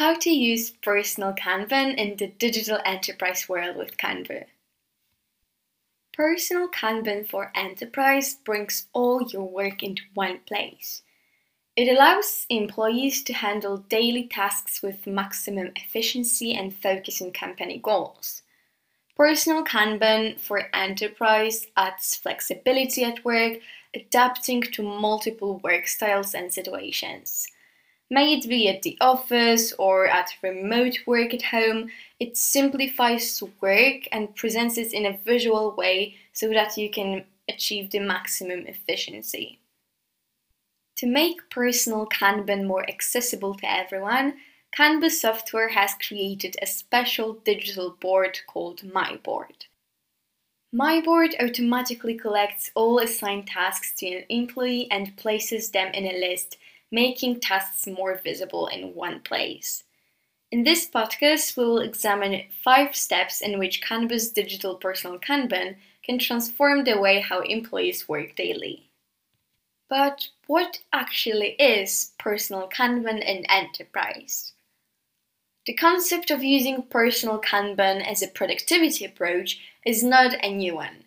How to use personal Kanban in the digital enterprise world with KanBo. Personal Kanban for Enterprise brings all your work into one place. It allows employees to handle daily tasks with maximum efficiency and focus on company goals. Personal Kanban for Enterprise adds flexibility at work, adapting to multiple work styles and situations. May it be at the office or at remote work at home, it simplifies work and presents it in a visual way so that you can achieve the maximum efficiency. To make personal Kanban more accessible to everyone, KanBo Software has created a special digital board called MyBoard. MyBoard automatically collects all assigned tasks to an employee and places them in a list making tasks more visible in one place. In this podcast, we will examine five steps in which KanBo's digital personal Kanban can transform the way how employees work daily. But what actually is personal Kanban in enterprise? The concept of using personal Kanban as a productivity approach is not a new one.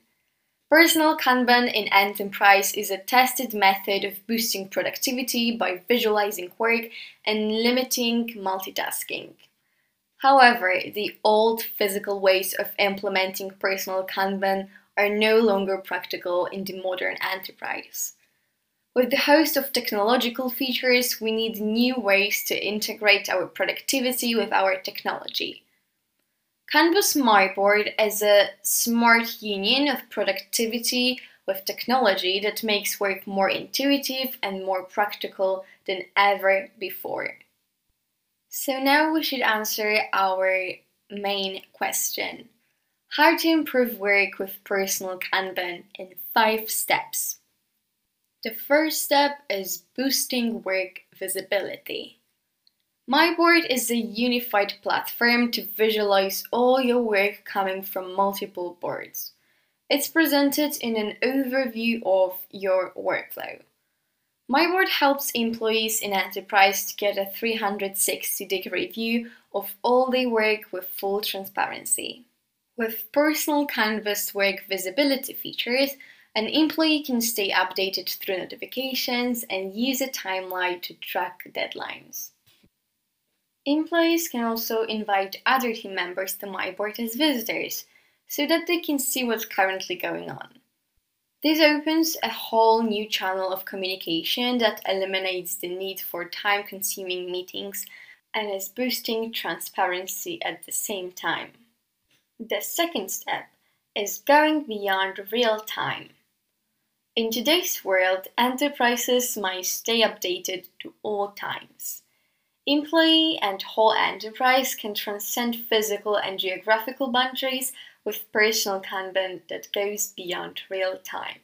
Personal Kanban in Enterprise is a tested method of boosting productivity by visualizing work and limiting multitasking. However, the old physical ways of implementing personal Kanban are no longer practical in the modern enterprise. With the host of technological features, we need new ways to integrate our productivity with our technology. KanBo's MyBoard is a smart union of productivity with technology that makes work more intuitive and more practical than ever before. So now we should answer our main question. How to improve work with personal Kanban in five steps. The first step is boosting work visibility. MyBoard is a unified platform to visualize all your work coming from multiple boards. It's presented in an overview of your workflow. MyBoard helps employees in enterprise to get a 360 degree view of all their work with full transparency. With personal Canvas work visibility features, an employee can stay updated through notifications and use a timeline to track deadlines. Employees can also invite other team members to MyBoard as visitors, so that they can see what's currently going on. This opens a whole new channel of communication that eliminates the need for time consuming meetings and is boosting transparency at the same time. The second step is going beyond real time. In today's world, enterprises must stay updated to all times. Employee and whole enterprise can transcend physical and geographical boundaries with personal Kanban that goes beyond real time.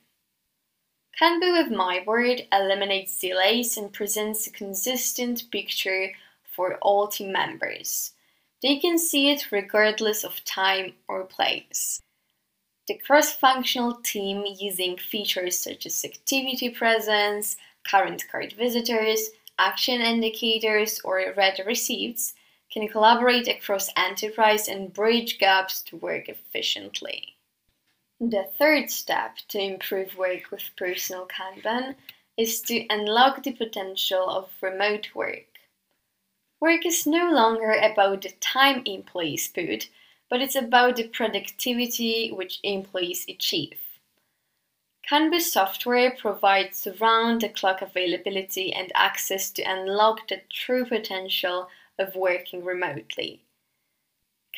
Kanban with MyBoard eliminates delays and presents a consistent picture for all team members. They can see it regardless of time or place. The cross-functional team using features such as activity presence, current card visitors, action indicators, or read receipts can collaborate across enterprise and bridge gaps to work efficiently. The third step to improve work with personal Kanban is to unlock the potential of remote work. Work is no longer about the time employees put, but it's about the productivity which employees achieve. KanBo software provides round-the-clock availability and access to unlock the true potential of working remotely.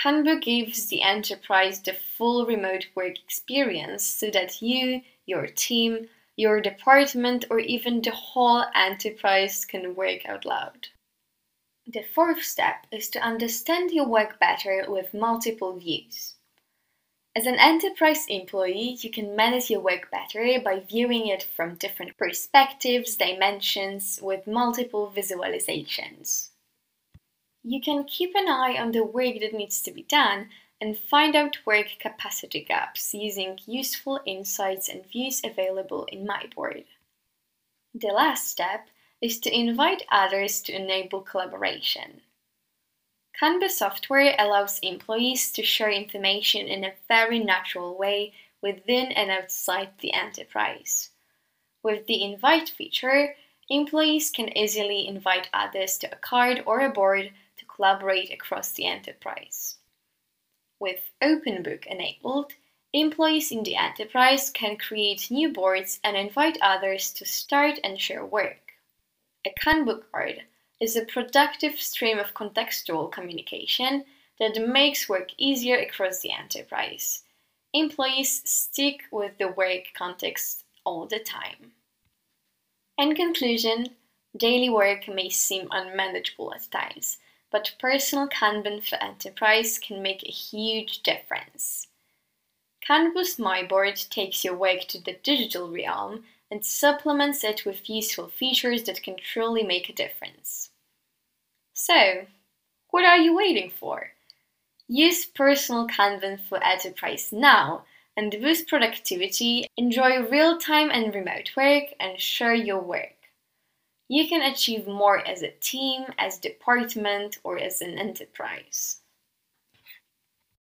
KanBo gives the enterprise the full remote work experience so that you, your team, your department, or even the whole enterprise can work out loud. The fourth step is to understand your work better with multiple views. As an enterprise employee, you can manage your work better by viewing it from different perspectives, dimensions, with multiple visualizations. You can keep an eye on the work that needs to be done and find out work capacity gaps using useful insights and views available in MyBoard. The last step is to invite others to enable collaboration. Kanban software allows employees to share information in a very natural way within and outside the enterprise. With the invite feature, employees can easily invite others to a card or a board to collaborate across the enterprise. With OpenBook enabled, employees in the enterprise can create new boards and invite others to start and share work. A Kanban card is a productive stream of contextual communication that makes work easier across the enterprise. Employees stick with the work context all the time. In conclusion, daily work may seem unmanageable at times, but personal Kanban for enterprise can make a huge difference. KanBo's MyBoard takes your work to the digital realm and supplements it with useful features that can truly make a difference. So, what are you waiting for? Use personal Kanban for enterprise now and boost productivity, enjoy real time and remote work, and share your work. You can achieve more as a team, as department, or as an enterprise.